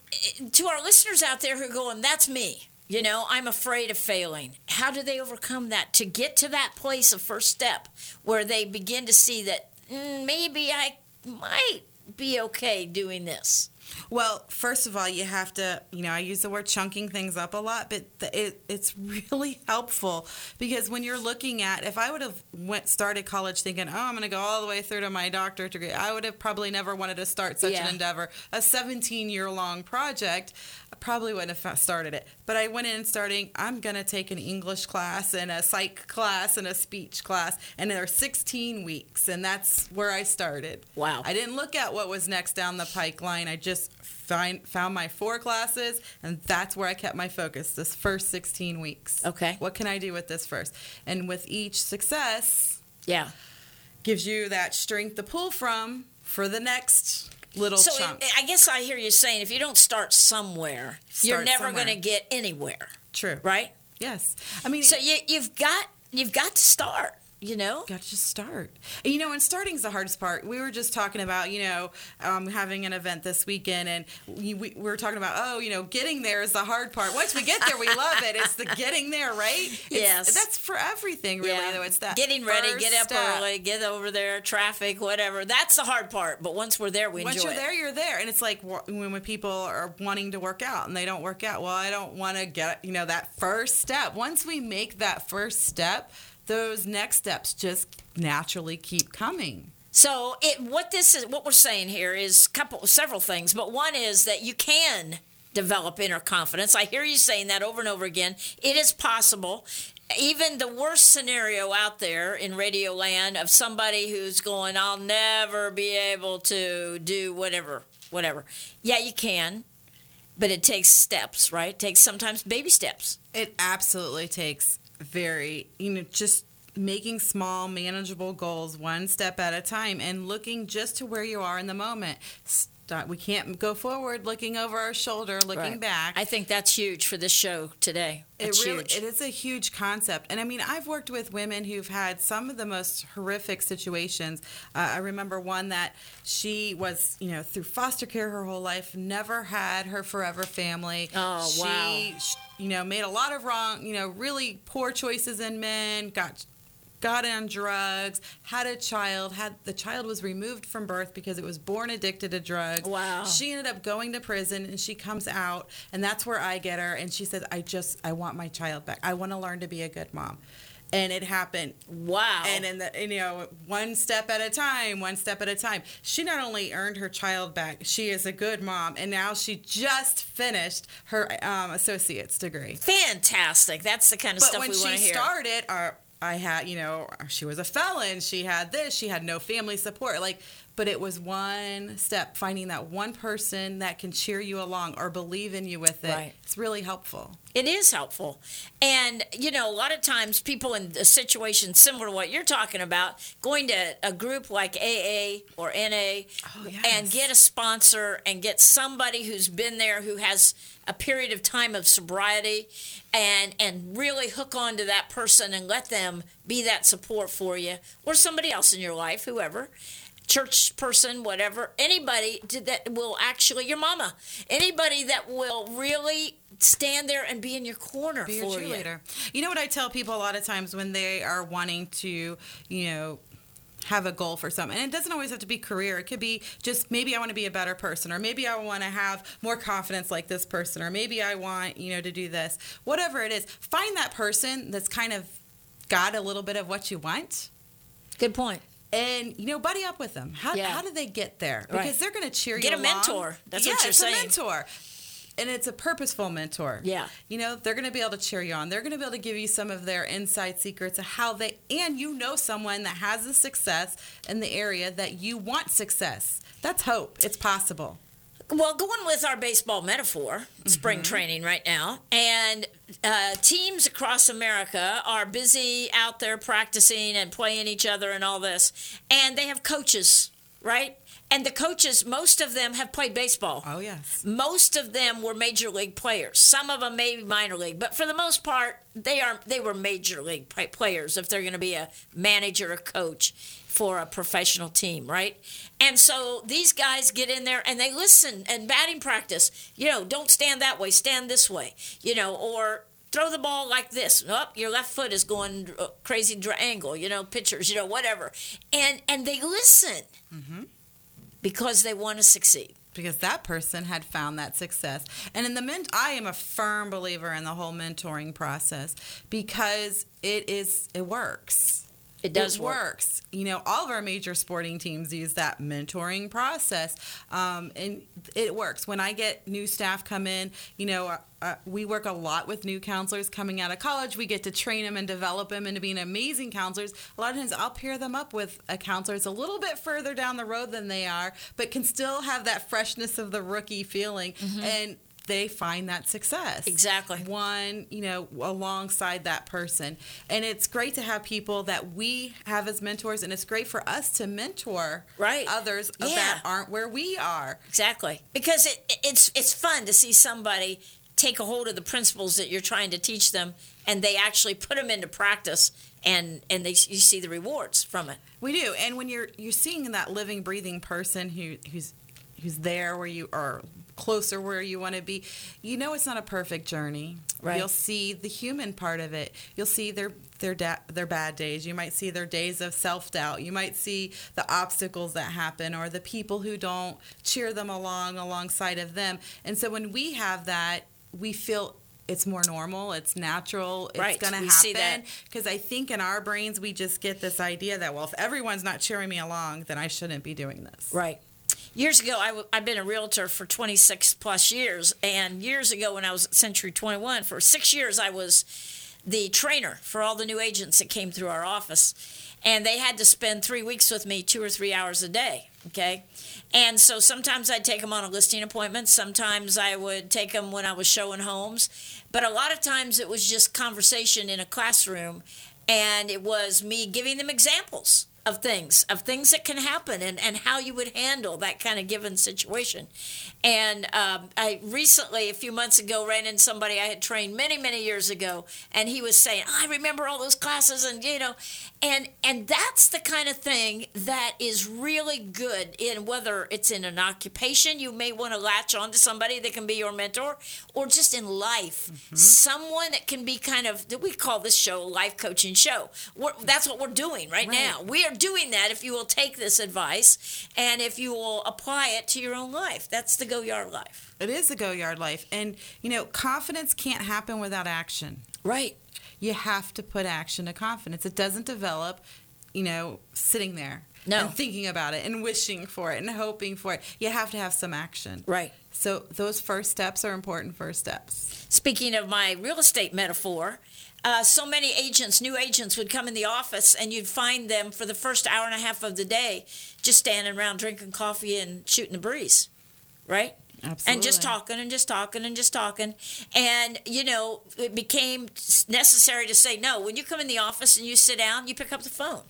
to our listeners out there who are going, that's me. You know, I'm afraid of failing. How do they overcome that to get to that place of first step where they begin to see that mm, maybe I might be okay doing this? Well, first of all, you have to, you know, I use the word chunking things up a lot, but the, it, it's really helpful because when you're looking at, if I would have went started college thinking, oh, I'm going to go all the way through to my doctorate degree, I would have probably never wanted to start such Yeah. an endeavor. A 17 year long project, I probably wouldn't have started it. But I went in starting, I'm going to take an English class and a psych class and a speech class, and there are 16 weeks, and that's where I started. Wow. I didn't look at what was next down the pipeline. I just find, found my four classes, and that's where I kept my focus this first 16 weeks. Okay. What can I do with this first? And with each success, Yeah. gives you that strength to pull from for the next little so chunks. it, I guess I hear you saying if you don't start somewhere, you're never going to get anywhere, True. right? Yes. I mean, So you, you've got you've got to start. You know, got to just start. And, you know, and starting's the hardest part. We were just talking about, you know, um, having an event this weekend, and we, we were talking about, oh, you know, getting there is the hard part. Once we get there, we love it. It's the getting there, right? It's- Yes. That's for everything, really. Though it's that getting ready, get up step. early, get over there, traffic, whatever. That's the hard part. But once we're there, we Once you're it. there, you're there, and it's like when when people are wanting to work out and they don't work out. Well, I don't want to get you know that first step. Once we make that first step, those next steps just naturally keep coming. So it what this is what we're saying here is couple several things, but one is that you can develop inner confidence. I hear you saying that over and over again. It is possible. Even the worst scenario out there in radio land of somebody who's going, I'll never be able to do whatever, whatever. Yeah, you can, but it takes steps, right? It takes sometimes baby steps. It absolutely takes very, you know, just making small, manageable goals one step at a time and looking just to where you are in the moment. Stop. We can't go forward looking over our shoulder, looking Right. back. I think that's huge for this show today. It's it really huge. it is a huge concept and i mean i've worked with women who've had some of the most horrific situations uh, i remember one that she was you know through foster care her whole life never had her forever family Oh, she, wow. sh- you know made a lot of wrong you know really poor choices in men got got on drugs had a child had the child was removed from birth because it was born addicted to drugs. Wow. she ended up going to prison and she comes out and that's where i get her and she says i just i want my child back. I want to learn to be a good mom and it happened wow. and in the you know one step at a time one step at a time she not only earned her child back she is a good mom and now she just finished her um, associate's degree Fantastic. That's the kind of but stuff when we she want to hear. started uh, i had you know she was a felon she had this she had no family support like but it was one step finding that one person that can cheer you along or believe in you with it Right. it's really helpful It is helpful. And, you know, a lot of times people in a situation similar to what you're talking about, going to a group like AA or NA oh, and get a sponsor and get somebody who's been there who has a period of time of sobriety and and really hook on to that person and let them be that support for you or somebody else in your life, whoever church person, whatever, anybody that will actually, your mama, anybody that will really stand there and be in your corner be your you. You know what I tell people a lot of times when they are wanting to, you know, have a goal for something. And it doesn't always have to be career. It could be just maybe I want to be a better person or maybe I want to have more confidence like this person or maybe I want, you know, to do this. Whatever it is, find that person that's kind of got a little bit of what you want Good point. And you know buddy up with them how, Yeah. how do they get there Right. because they're going to cheer you on. Get a along. mentor. That's yeah, what you're it's saying. a mentor and it's a purposeful mentor Yeah. you know they're going to be able to cheer you on they're going to be able to give you some of their inside secrets of how they and you know someone that has a success in the area that you want success that's hope it's possible Well, going with our baseball metaphor, spring training right now, and uh, teams across America are busy out there practicing and playing each other and all this, and they have coaches, right? And the coaches, most of them have played baseball. oh yes Most of them were major league players. Some of them maybe minor league, but for the most part, they are they were major league players. If they're going to be a manager or coach for a professional team, right? And so these guys get in there and they listen and batting practice. You know, don't stand that way, stand this way. You know, or throw the ball like this. Up, your left foot is going uh, crazy angle. You know, pitchers. You know, whatever. And and they listen because they want to succeed. because that person had found that success. And in the ment I am a firm believer in the whole mentoring process because it is it works. It does it work. works. You know, all of our major sporting teams use that mentoring process, um, and it works. When I get new staff come in, you know, uh, uh, we work a lot with new counselors coming out of college. We get to train them and develop them into being amazing counselors. A lot of times, I'll pair them up with a counselor that's a little bit further down the road than they are, but can still have that freshness of the rookie feeling and they find that success. Exactly. One, you know, alongside that person. And it's great to have people that we have as mentors, and it's great for us to mentor Right. others Yeah. that aren't where we are. Exactly, because it, it- it's it's fun to see somebody take a hold of the principles that you're trying to teach them, and they actually put them into practice, and and they you see the rewards from it. We do, and when you're you're seeing that living, breathing person who who's who's there where you are closer where you want to be, you know it's not a perfect journey. Right. You'll see the human part of it. You'll see their their da- their bad days. You might see their days of self doubt. You might see the obstacles that happen or the people who don't cheer them along alongside of them. And so when we have that, we feel. It's more normal. It's natural. It's Right. going to happen because I think in our brains we just get this idea that well, if everyone's not cheering me along, then I shouldn't be doing this. Right. Years ago, I w- I've been a realtor for 26 plus years. And years ago, when I was at Century 21, for six years, I was the trainer for all the new agents that came through our office. And they had to spend three weeks with me, two or three hours a day. Okay. And so sometimes I'd take them on a listing appointment. Sometimes I would take them when I was showing homes. But a lot of times it was just conversation in a classroom. And it was me giving them examples of things, of things that can happen and, and how you would handle that kind of given situation. And um, I recently, a few months ago, ran into somebody I had trained many, many years ago, and he was saying, I remember all those classes, and you know, and and that's the kind of thing that is really good in whether it's in an occupation, you may want to latch on to somebody that can be your mentor, or just in life, someone that can be kind of we call this show a life coaching show. We're, that's what we're doing right, now. We are doing that if you will take this advice and if you will apply it to your own life. That's the go yard life. It is the go yard life, and you know, confidence can't happen without action. Right. You have to put action to confidence. It doesn't develop, you know, sitting there No. and thinking about it and wishing for it and hoping for it. You have to have some action. Right. So those first steps are important first steps. Speaking of my real estate metaphor, uh, so many agents, new agents, would come in the office and you'd find them for the first hour and a half of the day just standing around drinking coffee and shooting the breeze, right? Absolutely. And just talking and just talking and just talking. And, you know, it became necessary to say, no, when you come in the office and you sit down, you pick up the phone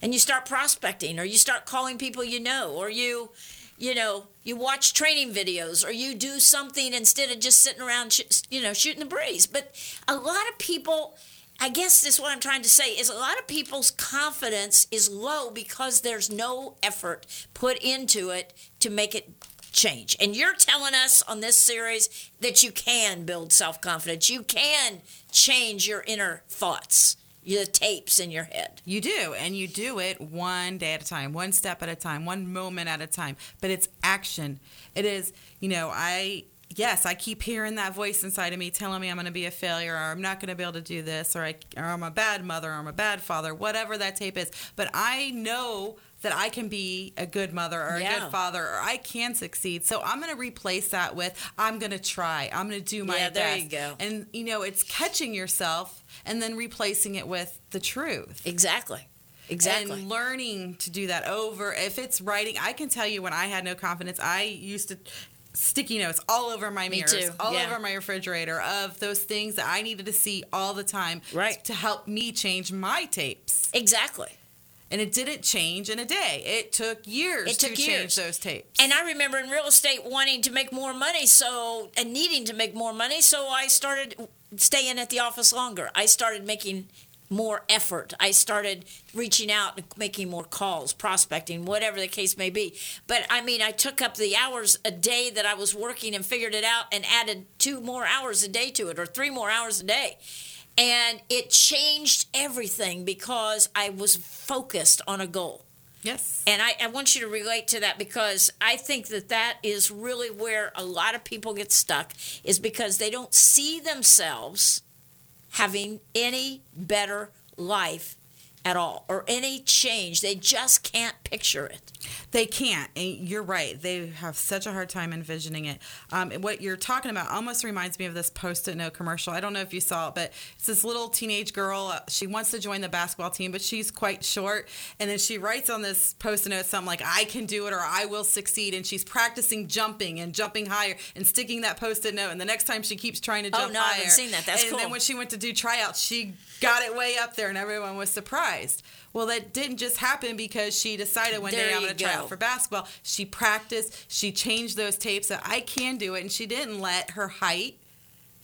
and you start prospecting or you start calling people you know or you, you know, you watch training videos or you do something instead of just sitting around, sh- you know, shooting the breeze. But a lot of people, I guess this is what I'm trying to say is a lot of people's confidence is low because there's no effort put into it to make it change. And you're telling us on this series that you can build self confidence. You can change your inner thoughts, your tapes in your head. You do, and you do it one day at a time, one step at a time, one moment at a time. But it's action. It is, you know, I yes, I keep hearing that voice inside of me telling me I'm going to be a failure, or I'm not going to be able to do this, or I, or I'm a bad mother, or I'm a bad father, whatever that tape is. But I know that I can be a good mother or a Yeah. good father, or I can succeed. So I'm going to replace that with I'm going to try. I'm going to do my Yeah, best. there you go. And you know, it's catching yourself and then replacing it with the truth Exactly. Exactly. and learning to do that over if it's writing i can tell you when i had no confidence i used to sticky notes all over my Me mirrors all yeah. over my refrigerator of those things that i needed to see all the time Right. to help me change my tapes exactly. And it didn't change in a day it took years It took to years. change those tapes And I remember in real estate wanting to make more money, so and needing to make more money, so I started staying at the office longer. I started making more effort. I started reaching out and making more calls, prospecting, whatever the case may be. But I mean, I took up the hours a day that I was working and figured it out and added two more hours a day to it or three more hours a day. And it changed everything because I was focused on a goal. yes And I, I want you to relate to that because I think that that is really where a lot of people get stuck is because they don't see themselves having any better life at all or any change. They just can't picture it. They can't. And you're right. They have such a hard time envisioning it. Um, and what you're talking about almost reminds me of this post-it note commercial. I don't know if you saw it, but it's this little teenage girl. Uh, she wants to join the basketball team, but she's quite short. And then she writes on this post-it note something like, "I can do it" or "I will succeed." And she's practicing jumping and jumping higher and sticking that post-it note. And the next time she keeps trying to jump Oh, jump no, I higher. haven't seen that. That's and cool. then when she went to do tryouts, she got it way up there, and everyone was surprised. Well, that didn't just happen because she decided one There day I'm going to try out for basketball. She practiced, she changed those tapes that I can do it, and she didn't let her height,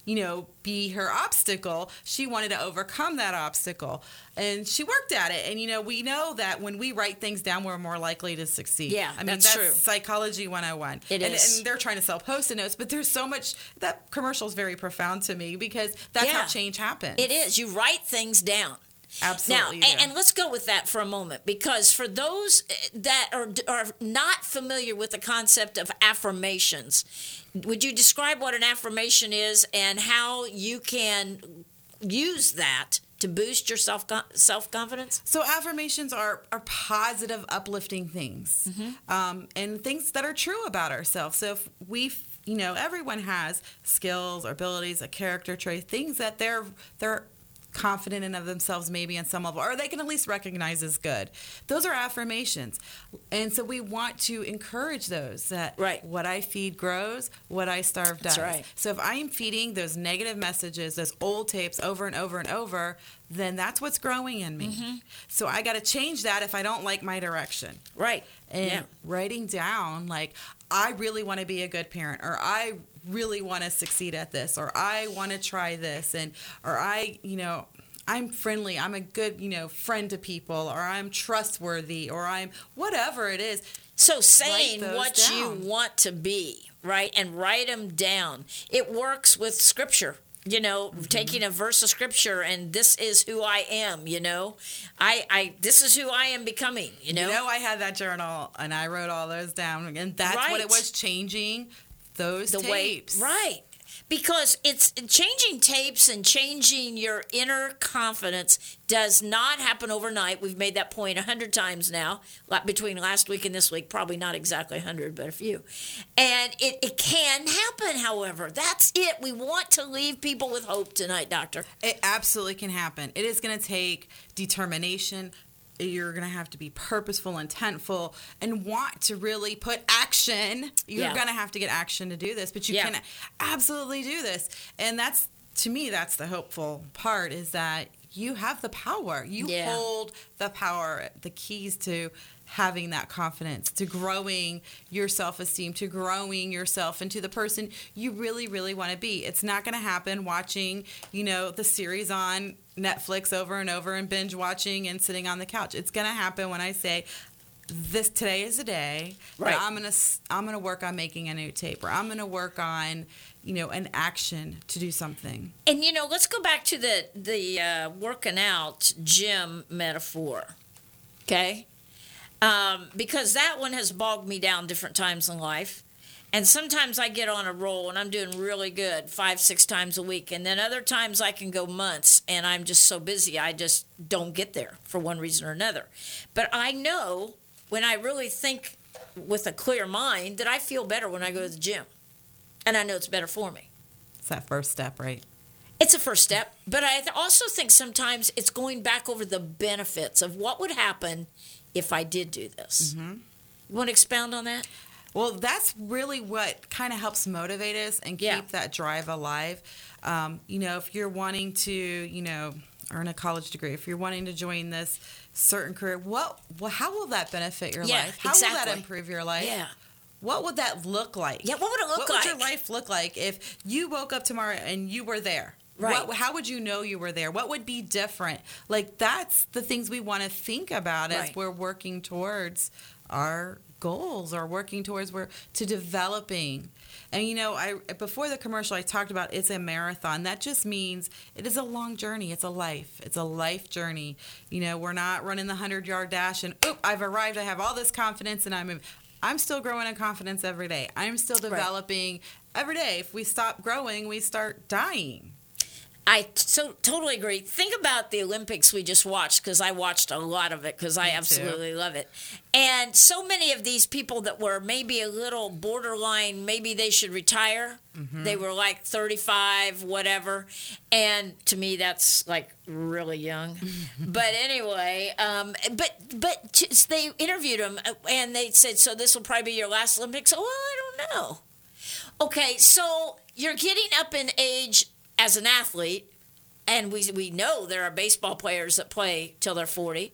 you know, be her obstacle. She wanted to overcome that obstacle, and she worked at it. And you know, we know that when we write things down, we're more likely to succeed. Yeah, I mean that's that's, true. psychology 101. It and, is. and they're trying to sell post-it notes, but there's so much that commercial is very profound to me because that's Yeah. how change happens. It is. You write things down. Absolutely. Now, and, and let's go with that for a moment because for those eh, that are are not familiar with the concept of affirmations, would you describe what an affirmation is and how you can use that to boost your self self confidence? So affirmations are are positive, uplifting things, um, and things that are true about ourselves. So if we, you know, everyone has skills or abilities, a character trait, things that they're they're confident in of themselves maybe on some level or they can at least recognize as good those are affirmations and so we want to encourage those that Right. what i feed grows what i starve does right. so if I am feeding those negative messages, those old tapes over and over and over, then that's what's growing in me. Mm-hmm. So I got to change that if I don't like my direction. Right. And yeah. writing down like I really want to be a good parent or I really want to succeed at this or I want to try this and or I, you know, I'm friendly, I'm a good, you know, friend to people or I'm trustworthy or I'm whatever it is. So saying what down. you want to be, right, and write them down. It works with scripture. You know, Mm-hmm. taking a verse of scripture and this is who I am. You know, I, I, this is who I am becoming. You know, You know, I had that journal and I wrote all those down, and that's what it was changing those the tapes. way, right? Because it's changing tapes and changing your inner confidence does not happen overnight. We've made that point a hundred times now, between last week and this week. Probably not exactly a hundred, but a few. And it, it can happen. However, that's it. We want to leave people with hope tonight, Doctor. It absolutely can happen. It is going to take determination. You're going to have to be purposeful, intentful, and want to really put action. You're Yeah. going to have to get action to do this, but you Yeah. can absolutely do this. And that's, to me, that's the hopeful part is that you have the power. You Yeah. hold the power, the keys to having that confidence, to growing your self esteem, to growing yourself into the person you really, really want to be. It's not going to happen watching, you know, the series on Netflix over and over and binge watching and sitting on the couch. It's going to happen when I say, this today is a day that Right. I'm gonna s- I'm gonna work on making a new tape or I'm gonna work on you know an action to do something. And you know, let's go back to the the uh, working out gym metaphor, okay? Um, because that one has bogged me down different times in life, and sometimes I get on a roll and I'm doing really good five six times a week, and then other times I can go months and I'm just so busy I just don't get there for one reason or another. But I know when I really think with a clear mind that I feel better when I go to the gym, and I know it's better for me. It's that first step, right? It's a first step, but I also think sometimes it's going back over the benefits of what would happen if I did do this. Mm-hmm. You want to expound on that? Well, that's really what kind of helps motivate us and keep Yeah. that drive alive. Um, you know, if you're wanting to, you know, earn a college degree, if you're wanting to join this certain career, what, well, how will that benefit your Yeah, life? How will that improve your life? Yeah. What would that look like? Yeah, what would it look what would your life look like if you woke up tomorrow and you were there? Right. What, how would you know you were there? What would be different? Like that's the things we want to think about as we're working towards our goals or working towards we're to developing. And you know, I before the commercial I talked about it's a marathon. That just means it is a long journey. It's a life. It's a life journey. You know, we're not running the 100-yard dash and oop, I've arrived. I have all this confidence and I'm I'm still growing in confidence every day. I'm still developing every day. If we stop growing, we start dying. I so totally agree. Think about the Olympics we just watched because I watched a lot of it because I absolutely love it. And so many of these people that were maybe a little borderline, maybe they should retire. They were like 35, whatever. And to me, that's like really young. but anyway, um, but but t- they interviewed him uh, and they said, "So this will probably be your last Olympics." Oh, well, I don't know. Okay, so you're getting up in age as an athlete, and we we know there are baseball players that play till they're 40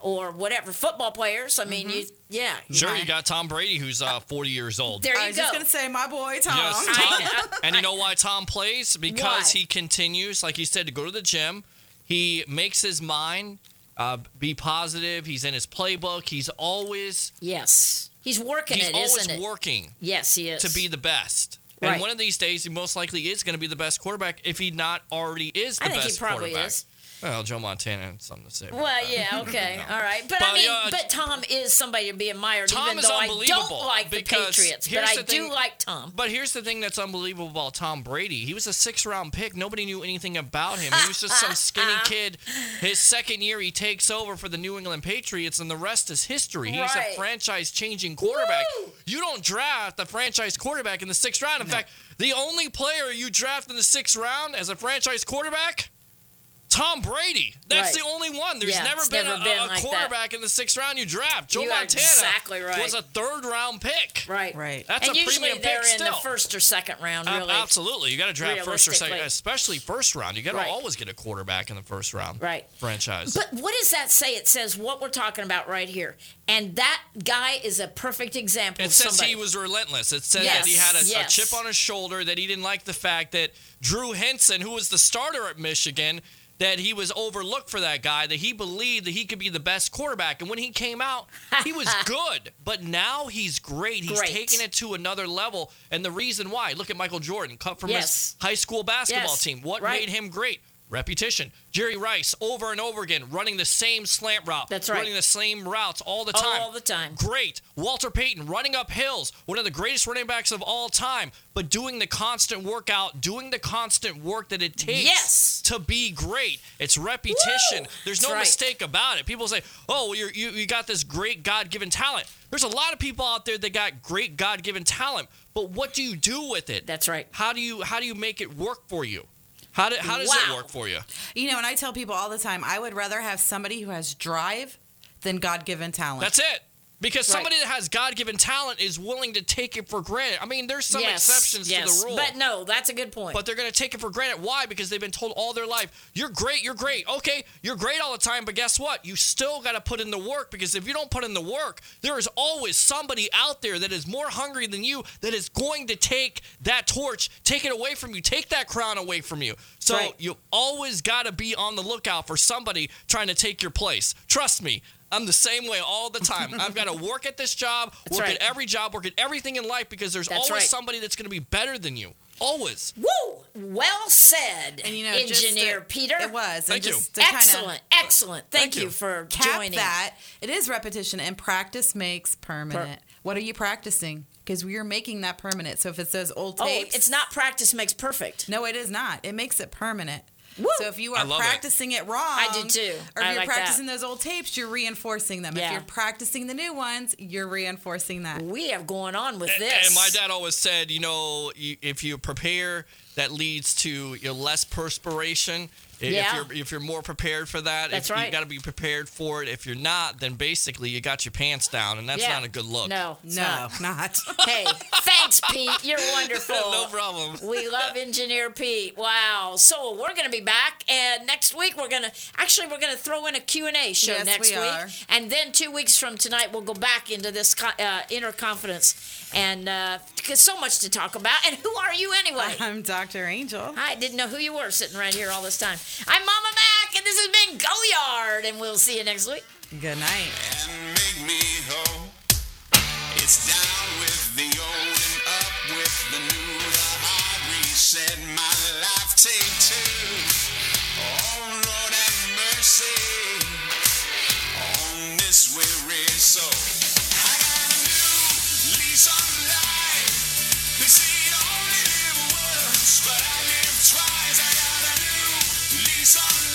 or whatever, football players. I mean, you yeah. Sure, you got Tom Brady, who's uh, 40 years old. There you go. I was go. just gonna say, my boy Tom. Yes, Tom. and you know why Tom plays? Because Why? he continues, like you said, to go to the gym. He makes his mind uh, be positive. He's in his playbook. He's always yes. He's working he's it, always isn't working Yes, he is. to be the best. And Right. one of these days, he most likely is going to be the best quarterback if he not already is the I think he best probably quarterback. is. Well, Joe Montana had something to say. about Well, yeah, okay, all right, but, But, I mean, uh, but Tom is somebody to be admired, Tom even is though I don't like the Patriots, but here's I the do thing- like Tom. But here's the thing that's unbelievable about Tom Brady. He was a six round pick. Nobody knew anything about him. He was just some skinny kid. His second year, he takes over for the New England Patriots, and the rest is history. He's Right. a franchise changing quarterback. Woo! You don't draft the franchise quarterback in the sixth round. In fact, the only player you draft in the sixth round as a franchise quarterback. Tom Brady. That's Right. the only one. There's Yeah, never been, never a, been a like that. quarterback in the sixth round you draft. Joe You Montana exactly right. was a third round pick. Right, Right. That's and a usually premium they're pick in still. the first or second round, Ab- really. Absolutely, you got to draft first or second, especially first round. You got to Right. always get a quarterback in the first round. Right. Franchise. But what does that say? It says what we're talking about right here, and that guy is a perfect example. it of says somebody. he was relentless. It says Yes, that he had a, yes. a chip on his shoulder, that he didn't like the fact that Drew Henson, who was the starter at Michigan, that he was overlooked for that guy, that he believed that he could be the best quarterback. And when he came out, he was good. But now he's great. He's Great. taking it to another level. And the reason why, look at Michael Jordan, cut from Yes. his high school basketball Yes, team. What right. made him great? Repetition. Jerry Rice, over and over again, running the same slant route. That's right. Running the same routes all the time. All the time. Great. Walter Payton running up hills, one of the greatest running backs of all time, but doing the constant workout, doing the constant work that it takes Yes. to be great. It's repetition. Woo! There's no right. mistake about it. People say, "Oh, well, you're, you you got this great God-given talent." There's a lot of people out there that got great God-given talent, but what do you do with it? That's right. How do you how do you make it work for you? How, do, how does it work for you? You know, and I tell people all the time, I would rather have somebody who has drive than God given talent. That's it. Because Right. somebody that has God given talent is willing to take it for granted. I mean, there's some yes, exceptions yes. to the rule. But no, that's a good point. but they're going to take it for granted. Why? Because they've been told all their life, you're great, you're great. Okay, you're great all the time, but guess what? You still got to put in the work because if you don't put in the work, there is always somebody out there that is more hungry than you that is going to take that torch, take it away from you, take that crown away from you. So Right. you always got to be on the lookout for somebody trying to take your place. Trust me. I'm the same way all the time. I've got to work at this job, That's work right. at every job, work at everything in life because there's That's always right. somebody that's going to be better than you. Always. Woo! Well said, And you know, just engineer to- Peter. It was. Thank and you. just to kinda excellent, excellent. Thank, Thank you. you. for cap joining. that, it is repetition, and practice makes permanent. what are you practicing? Because we are making that permanent. So if it's those old oh, tapes, Oh, it's not practice makes perfect. No, it is not. It makes it permanent. Woo. So if you are love it. practicing it, wrong, I do too. Or if I you're like that. practicing those old tapes, you're reinforcing them. Yeah. If you're practicing the new ones, you're reinforcing that. We have going on with And- this. And my dad always said, you know, if you prepare, that leads to you know, less perspiration. I- Yeah. If you're if you're more prepared for that, That's if right. you got to be prepared for it. If you're not, then basically you got your pants down, and that's Yeah. not a good look. No, it's No, not. not. Hey, thanks, Pete. You're wonderful. no problem. We love Engineer Pete. Wow. So we're going to be back, and next week we're going to actually we're going to throw in a Q and A show Yes, next we week, are. and then two weeks from tonight we'll go back into this uh, inner confidence, and uh, 'cause so much to talk about. And who are you anyway? I'm Dr. Angel. I didn't know who you were sitting right here all this time. I'm Mama Mac, and this has been Go Yard, and we'll see you next week. Good night. It's down with the old and up with the new. The reset, my life take two. Oh, Lord have mercy on this weary soul. But I Sorry.